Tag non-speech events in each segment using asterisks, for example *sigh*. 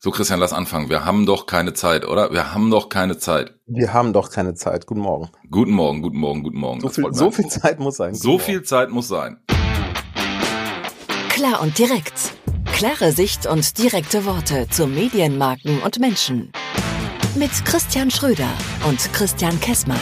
So, Christian, lass anfangen. Wir haben doch keine Zeit, oder? Wir haben doch keine Zeit. Wir haben doch keine Zeit. Guten Morgen. Guten Morgen, guten Morgen, guten Morgen. So, viel, so viel, Zeit muss sein. So viel Zeit muss sein. Klar und direkt. Klare Sicht und direkte Worte zu Medienmarken und Menschen. Mit Christian Schröder und Christian Kessmann.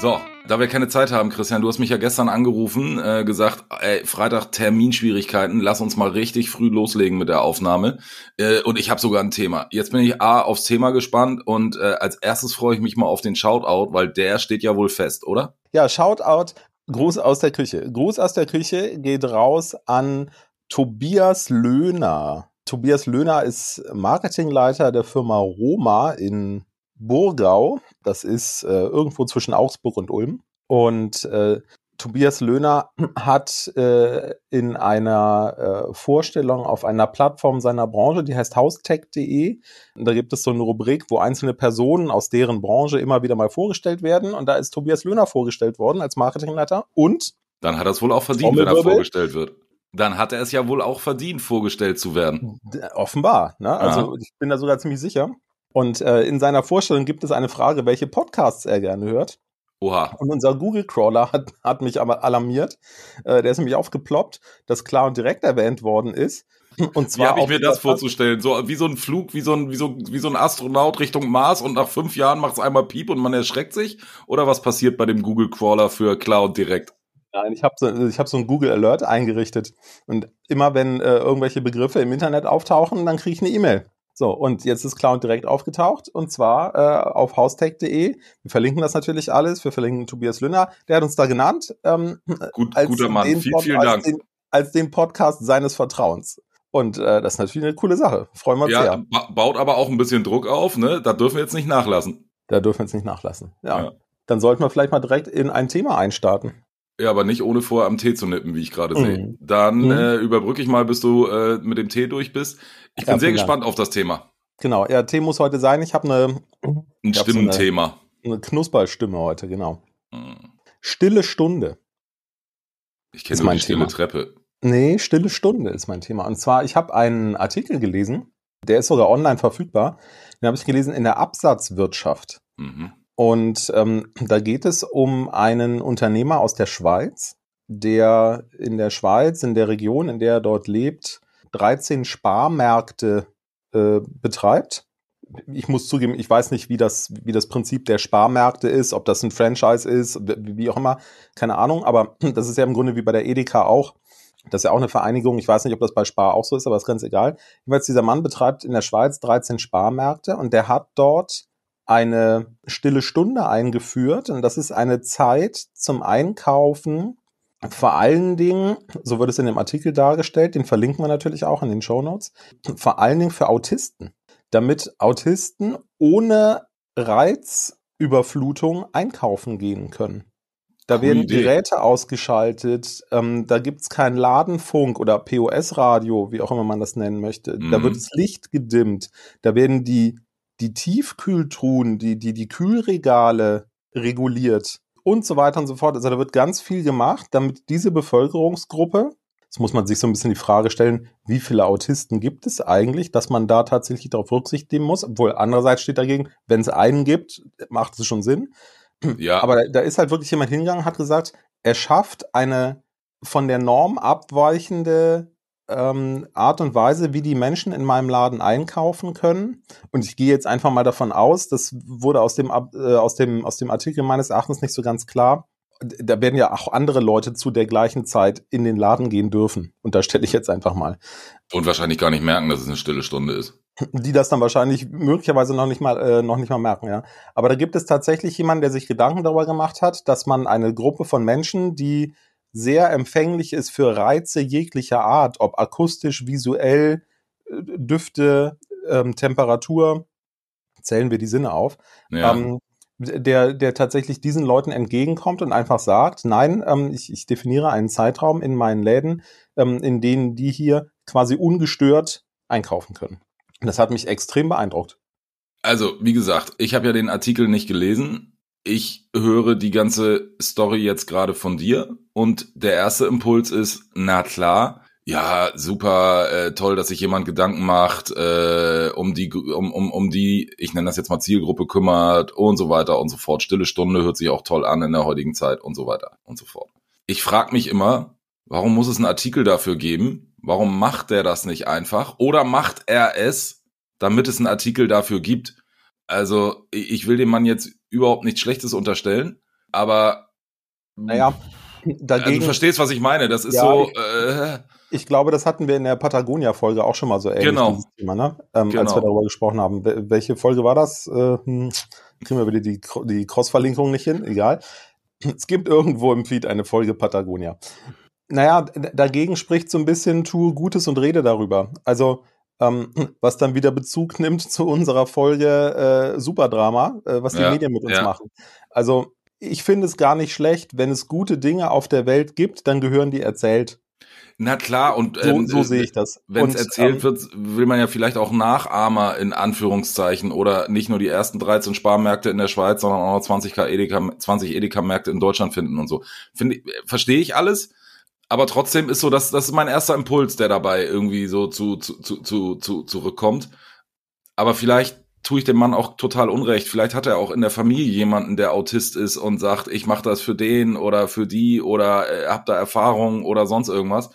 So, da wir keine Zeit haben, Christian, du hast mich ja gestern angerufen, äh, gesagt, ey, Freitag Terminschwierigkeiten, lass uns mal richtig früh loslegen mit der Aufnahme. Äh, und ich habe sogar ein Thema. Jetzt bin ich A aufs Thema gespannt und äh, als erstes freue ich mich mal auf den Shoutout, weil der steht ja wohl fest, oder? Ja, Shoutout, Gruß aus der Küche. Gruß aus der Küche geht raus an Tobias Löhner. Tobias Löhner ist Marketingleiter der Firma Roma in Burgau. Das ist äh, irgendwo zwischen Augsburg und Ulm. Und äh, Tobias Löhner *clears throat* hat äh, in einer äh, Vorstellung auf einer Plattform seiner Branche, die heißt haustech.de, da gibt es so eine Rubrik, wo einzelne Personen aus deren Branche immer wieder mal vorgestellt werden. Und da ist Tobias Löhner vorgestellt worden als Marketingleiter. Und dann hat er es wohl auch verdient, wenn er vorgestellt wird. Dann hat er es ja wohl auch verdient, vorgestellt zu werden. Offenbar. Ne? Also ja. ich bin da sogar ziemlich sicher. Und äh, in seiner Vorstellung gibt es eine Frage, welche Podcasts er gerne hört. Oha. Und unser Google-Crawler hat, hat mich aber alarmiert. Äh, der ist nämlich aufgeploppt, dass klar und direkt erwähnt worden ist. Und zwar wie habe ich mir das vorzustellen? So wie so ein Flug, wie so ein, wie so, wie so ein Astronaut Richtung Mars und nach fünf Jahren macht es einmal Piep und man erschreckt sich? Oder was passiert bei dem Google Crawler für Cloud direkt? Nein, ich habe so, ich hab so ein Google Alert eingerichtet. Und immer wenn äh, irgendwelche Begriffe im Internet auftauchen, dann kriege ich eine E-Mail. So, und jetzt ist Cloud direkt aufgetaucht und zwar äh, auf haustech.de. Wir verlinken das natürlich alles. Wir verlinken Tobias Lünner. Der hat uns da genannt. Ähm, Gut, als guter Mann, viel, vielen Dank. Als den, als den Podcast seines Vertrauens. Und äh, das ist natürlich eine coole Sache. Freuen wir uns ja, sehr. Ba baut aber auch ein bisschen Druck auf, ne? Da dürfen wir jetzt nicht nachlassen. Da dürfen wir jetzt nicht nachlassen. Ja. ja. Dann sollten wir vielleicht mal direkt in ein Thema einstarten. Ja, aber nicht ohne vorher am Tee zu nippen, wie ich gerade mhm. sehe. Dann mhm. äh, überbrücke ich mal, bis du äh, mit dem Tee durch bist. Ich bin ja, sehr gespannt Dank. auf das Thema. Genau, ja, Tee muss heute sein. Ich habe eine ein Stimmenthema. So eine, eine Knusperstimme heute, genau. Mhm. Stille Stunde. Ich kenne nur die stille Thema. Treppe. Nee, Stille Stunde ist mein Thema. Und zwar, ich habe einen Artikel gelesen, der ist sogar online verfügbar. Den habe ich gelesen in der Absatzwirtschaft. Mhm. Und ähm, da geht es um einen Unternehmer aus der Schweiz, der in der Schweiz, in der Region, in der er dort lebt, 13 Sparmärkte äh, betreibt. Ich muss zugeben, ich weiß nicht, wie das, wie das Prinzip der Sparmärkte ist, ob das ein Franchise ist, wie auch immer, keine Ahnung, aber *clears throat* das ist ja im Grunde wie bei der Edeka auch. Das ist ja auch eine Vereinigung. Ich weiß nicht, ob das bei Spar auch so ist, aber ist ganz egal. Jedenfalls, dieser Mann betreibt in der Schweiz 13 Sparmärkte und der hat dort eine stille Stunde eingeführt und das ist eine Zeit zum Einkaufen. Vor allen Dingen, so wird es in dem Artikel dargestellt, den verlinken wir natürlich auch in den Show Notes, vor allen Dingen für Autisten, damit Autisten ohne Reizüberflutung einkaufen gehen können. Da werden Idee. Geräte ausgeschaltet, ähm, da gibt's keinen Ladenfunk oder POS-Radio, wie auch immer man das nennen möchte. Mhm. Da wird das Licht gedimmt, da werden die die Tiefkühltruhen, die, die, die Kühlregale reguliert und so weiter und so fort. Also da wird ganz viel gemacht, damit diese Bevölkerungsgruppe, jetzt muss man sich so ein bisschen die Frage stellen, wie viele Autisten gibt es eigentlich, dass man da tatsächlich darauf Rücksicht nehmen muss, obwohl andererseits steht dagegen, wenn es einen gibt, macht es schon Sinn. Ja. Aber da, da ist halt wirklich jemand hingegangen, hat gesagt, er schafft eine von der Norm abweichende ähm, Art und Weise, wie die Menschen in meinem Laden einkaufen können. Und ich gehe jetzt einfach mal davon aus, das wurde aus dem, äh, aus dem, aus dem Artikel meines Erachtens nicht so ganz klar. Da werden ja auch andere Leute zu der gleichen Zeit in den Laden gehen dürfen. Und da stelle ich jetzt einfach mal. Und wahrscheinlich gar nicht merken, dass es eine stille Stunde ist. Die das dann wahrscheinlich möglicherweise noch nicht mal, äh, noch nicht mal merken, ja. Aber da gibt es tatsächlich jemanden, der sich Gedanken darüber gemacht hat, dass man eine Gruppe von Menschen, die sehr empfänglich ist für Reize jeglicher Art, ob akustisch, visuell, äh, Düfte, ähm, Temperatur, zählen wir die Sinne auf, ja. ähm, der, der tatsächlich diesen Leuten entgegenkommt und einfach sagt, nein, ähm, ich, ich definiere einen Zeitraum in meinen Läden, ähm, in denen die hier quasi ungestört einkaufen können. Das hat mich extrem beeindruckt. Also, wie gesagt, ich habe ja den Artikel nicht gelesen ich höre die ganze Story jetzt gerade von dir und der erste Impuls ist, na klar, ja, super äh, toll, dass sich jemand Gedanken macht, äh, um die, um, um, um die, ich nenne das jetzt mal Zielgruppe kümmert und so weiter und so fort. Stille Stunde hört sich auch toll an in der heutigen Zeit und so weiter und so fort. Ich frage mich immer, warum muss es einen Artikel dafür geben? Warum macht der das nicht einfach? Oder macht er es, damit es einen Artikel dafür gibt? Also, ich will dem Mann jetzt überhaupt nichts Schlechtes unterstellen, aber naja, dagegen, also du verstehst, was ich meine. Das ist ja, so. Äh, ich glaube, das hatten wir in der Patagonia-Folge auch schon mal so ähnlich. Genau. Thema, ne? ähm, genau. Als wir darüber gesprochen haben. Welche Folge war das? Äh, hm, kriegen wir wieder die, die Cross-Verlinkung nicht hin? Egal. Es gibt irgendwo im Feed eine Folge Patagonia. Naja, dagegen spricht so ein bisschen tu Gutes und rede darüber. Also, ähm, *laughs* was dann wieder Bezug nimmt zu unserer Folge äh, Superdrama, äh, was die ja, Medien mit uns ja. machen. Also, ich finde es gar nicht schlecht, wenn es gute Dinge auf der Welt gibt, dann gehören die erzählt. Na klar, und ähm, so, so sehe ich das. Wenn es erzählt ähm, wird, will man ja vielleicht auch Nachahmer in Anführungszeichen oder nicht nur die ersten 13 Sparmärkte in der Schweiz, sondern auch noch 20 Edeka, 20 Edeka-Märkte in Deutschland finden und so. Finde, verstehe ich alles, aber trotzdem ist so, dass das ist mein erster Impuls, der dabei irgendwie so zu, zu, zu, zu, zu zurückkommt. Aber vielleicht tue ich dem Mann auch total unrecht. Vielleicht hat er auch in der Familie jemanden, der Autist ist und sagt, ich mache das für den oder für die oder äh, hab da Erfahrung oder sonst irgendwas.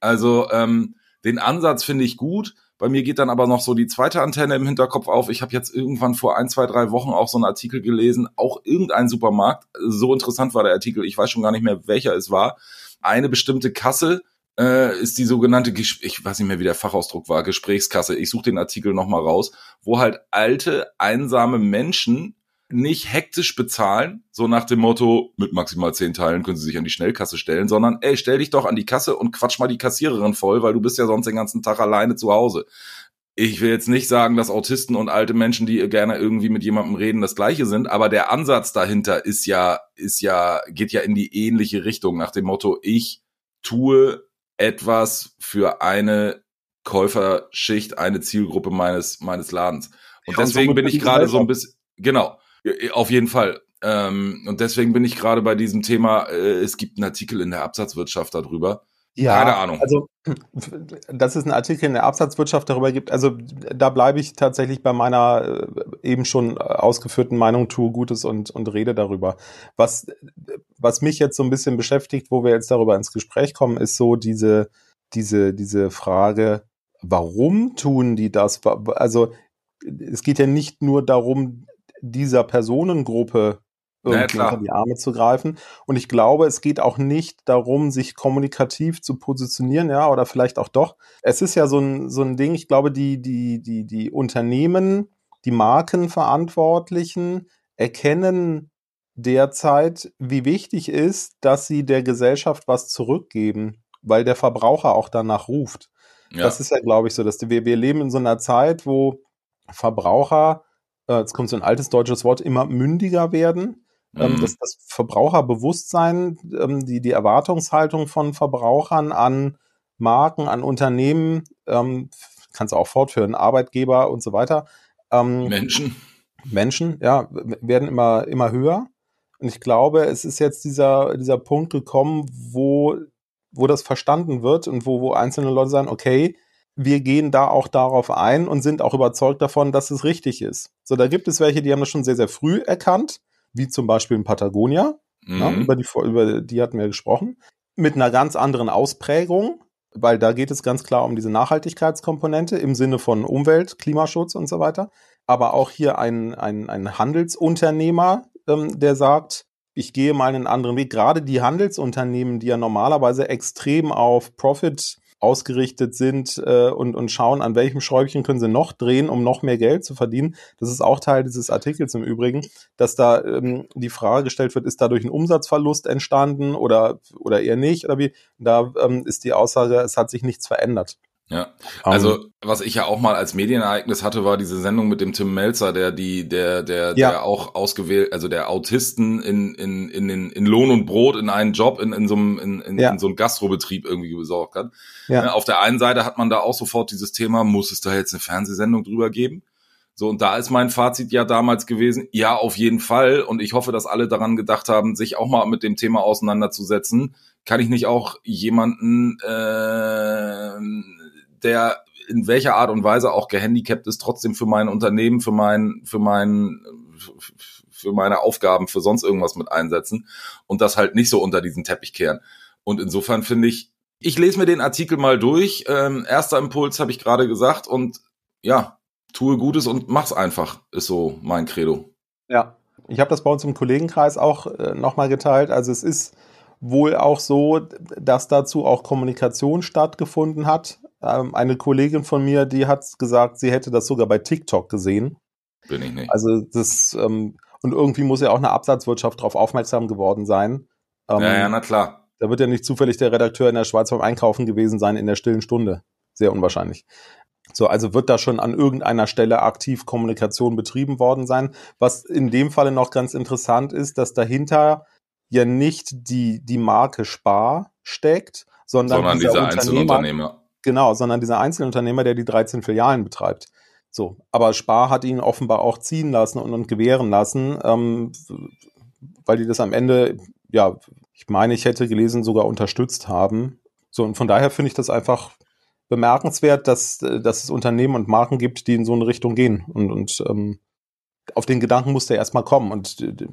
Also ähm, den Ansatz finde ich gut. Bei mir geht dann aber noch so die zweite Antenne im Hinterkopf auf. Ich habe jetzt irgendwann vor ein, zwei, drei Wochen auch so einen Artikel gelesen, auch irgendein Supermarkt. So interessant war der Artikel, ich weiß schon gar nicht mehr, welcher es war. Eine bestimmte Kasse äh, ist die sogenannte, ich weiß nicht mehr, wie der Fachausdruck war, Gesprächskasse. Ich suche den Artikel nochmal raus, wo halt alte, einsame Menschen nicht hektisch bezahlen, so nach dem Motto, mit maximal zehn Teilen können sie sich an die Schnellkasse stellen, sondern ey, stell dich doch an die Kasse und quatsch mal die Kassiererin voll, weil du bist ja sonst den ganzen Tag alleine zu Hause. Ich will jetzt nicht sagen, dass Autisten und alte Menschen, die gerne irgendwie mit jemandem reden, das gleiche sind, aber der Ansatz dahinter ist ja, ist ja, geht ja in die ähnliche Richtung, nach dem Motto, ich tue etwas für eine Käuferschicht, eine Zielgruppe meines, meines Ladens. Und ja, deswegen und bin ich gerade so ein bisschen, genau, auf jeden Fall. Ähm, und deswegen bin ich gerade bei diesem Thema, äh, es gibt einen Artikel in der Absatzwirtschaft darüber. Ja, Keine Ahnung. Also, dass es einen Artikel in der Absatzwirtschaft darüber gibt, also da bleibe ich tatsächlich bei meiner äh, eben schon ausgeführten Meinung, tue Gutes und, und rede darüber. Was, was mich jetzt so ein bisschen beschäftigt, wo wir jetzt darüber ins Gespräch kommen, ist so diese, diese, diese Frage, warum tun die das? Also, es geht ja nicht nur darum, dieser Personengruppe irgendwie naja, unter die Arme zu greifen. Und ich glaube, es geht auch nicht darum, sich kommunikativ zu positionieren, ja, oder vielleicht auch doch. Es ist ja so ein, so ein Ding, ich glaube, die, die, die, die Unternehmen, die Markenverantwortlichen erkennen derzeit, wie wichtig ist, dass sie der Gesellschaft was zurückgeben, weil der Verbraucher auch danach ruft. Ja. Das ist ja, glaube ich, so, dass wir, wir leben in so einer Zeit, wo Verbraucher äh, jetzt kommt so ein altes deutsches Wort, immer mündiger werden. Ähm, mhm. dass das Verbraucherbewusstsein, ähm, die, die Erwartungshaltung von Verbrauchern an Marken, an Unternehmen, ähm, kannst du auch fortführen, Arbeitgeber und so weiter. Ähm, Menschen. Menschen, ja, werden immer, immer höher. Und ich glaube, es ist jetzt dieser, dieser Punkt gekommen, wo, wo das verstanden wird und wo, wo einzelne Leute sagen, okay, wir gehen da auch darauf ein und sind auch überzeugt davon, dass es richtig ist. So, da gibt es welche, die haben das schon sehr, sehr früh erkannt, wie zum Beispiel in Patagonia. Mhm. Ja, über, die, über die hatten wir gesprochen. Mit einer ganz anderen Ausprägung, weil da geht es ganz klar um diese Nachhaltigkeitskomponente im Sinne von Umwelt, Klimaschutz und so weiter. Aber auch hier ein, ein, ein Handelsunternehmer, ähm, der sagt, ich gehe mal einen anderen Weg. Gerade die Handelsunternehmen, die ja normalerweise extrem auf Profit ausgerichtet sind äh, und, und schauen, an welchem Schräubchen können sie noch drehen, um noch mehr Geld zu verdienen. Das ist auch Teil dieses Artikels im Übrigen, dass da ähm, die Frage gestellt wird, ist dadurch ein Umsatzverlust entstanden oder, oder eher nicht? Oder wie? Da ähm, ist die Aussage, es hat sich nichts verändert. Ja, also um, was ich ja auch mal als Medienereignis hatte, war diese Sendung mit dem Tim Melzer, der die, der, der, ja. der auch ausgewählt, also der Autisten in, in, in, in, in Lohn und Brot in einen Job in, in so einem, in, in, ja. in so einem Gastrobetrieb irgendwie besorgt hat. Ja. Ne, auf der einen Seite hat man da auch sofort dieses Thema, muss es da jetzt eine Fernsehsendung drüber geben? So, und da ist mein Fazit ja damals gewesen, ja, auf jeden Fall. Und ich hoffe, dass alle daran gedacht haben, sich auch mal mit dem Thema auseinanderzusetzen kann ich nicht auch jemanden, äh, der in welcher Art und Weise auch gehandicapt ist, trotzdem für mein Unternehmen, für mein, für mein, für meine Aufgaben, für sonst irgendwas mit einsetzen und das halt nicht so unter diesen Teppich kehren. Und insofern finde ich, ich lese mir den Artikel mal durch. Ähm, erster Impuls habe ich gerade gesagt und ja, tue Gutes und mach's einfach, ist so mein Credo. Ja, ich habe das bei uns im Kollegenkreis auch äh, nochmal geteilt. Also es ist wohl auch so, dass dazu auch Kommunikation stattgefunden hat. Ähm, eine Kollegin von mir, die hat gesagt, sie hätte das sogar bei TikTok gesehen. Bin ich nicht. Also das, ähm, und irgendwie muss ja auch eine Absatzwirtschaft darauf aufmerksam geworden sein. Ähm, ja, ja, na klar. Da wird ja nicht zufällig der Redakteur in der Schweiz beim Einkaufen gewesen sein in der stillen Stunde. Sehr unwahrscheinlich. So, also wird da schon an irgendeiner Stelle aktiv Kommunikation betrieben worden sein. Was in dem Falle noch ganz interessant ist, dass dahinter ja nicht die, die Marke Spar steckt, sondern, sondern dieser, dieser Einzelunternehmer. Genau, sondern dieser Einzelunternehmer, der die 13 Filialen betreibt. So, aber Spar hat ihn offenbar auch ziehen lassen und, und gewähren lassen, ähm, weil die das am Ende, ja, ich meine, ich hätte gelesen, sogar unterstützt haben. So, und von daher finde ich das einfach bemerkenswert, dass, dass es Unternehmen und Marken gibt, die in so eine Richtung gehen. Und, und ähm, auf den Gedanken musste er erstmal kommen. Und die,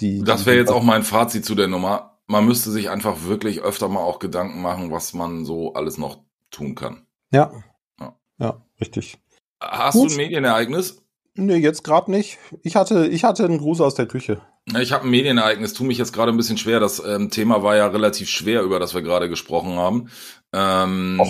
die Das wäre jetzt auch mein Fazit zu der Nummer. Man müsste sich einfach wirklich öfter mal auch Gedanken machen, was man so alles noch tun kann. Ja. Ja, ja richtig. Hast Gut. du ein Medienereignis? Nee, jetzt gerade nicht. Ich hatte, ich hatte einen Gruß aus der Küche. Ich habe ein Medienereignis, tu mich jetzt gerade ein bisschen schwer. Das ähm, Thema war ja relativ schwer, über das wir gerade gesprochen haben. Ähm,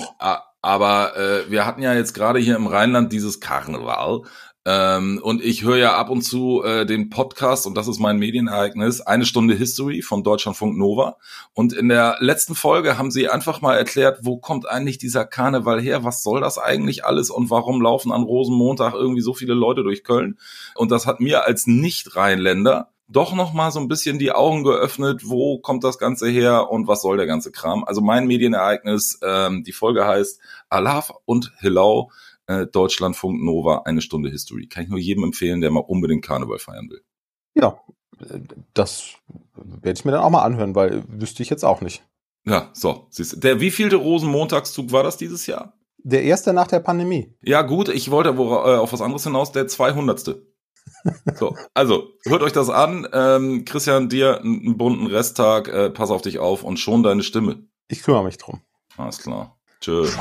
aber äh, wir hatten ja jetzt gerade hier im Rheinland dieses Karneval. Ähm, und ich höre ja ab und zu äh, den Podcast, und das ist mein Medienereignis, eine Stunde History von Deutschlandfunk Nova. Und in der letzten Folge haben sie einfach mal erklärt, wo kommt eigentlich dieser Karneval her? Was soll das eigentlich alles? Und warum laufen an Rosenmontag irgendwie so viele Leute durch Köln? Und das hat mir als Nicht-Rheinländer doch noch mal so ein bisschen die Augen geöffnet, wo kommt das Ganze her und was soll der ganze Kram. Also mein Medienereignis, ähm, die Folge heißt Alaf und Hillau, äh, Deutschlandfunk Nova, eine Stunde History. Kann ich nur jedem empfehlen, der mal unbedingt Karneval feiern will. Ja, das werde ich mir dann auch mal anhören, weil wüsste ich jetzt auch nicht. Ja, so, siehst du. Der wievielte Rosenmontagszug war das dieses Jahr? Der erste nach der Pandemie. Ja, gut, ich wollte wo, äh, auf was anderes hinaus, der 200. So, also hört euch das an. Ähm, Christian, dir einen bunten Resttag. Äh, pass auf dich auf und schon deine Stimme. Ich kümmere mich drum. Alles klar. Tschüss.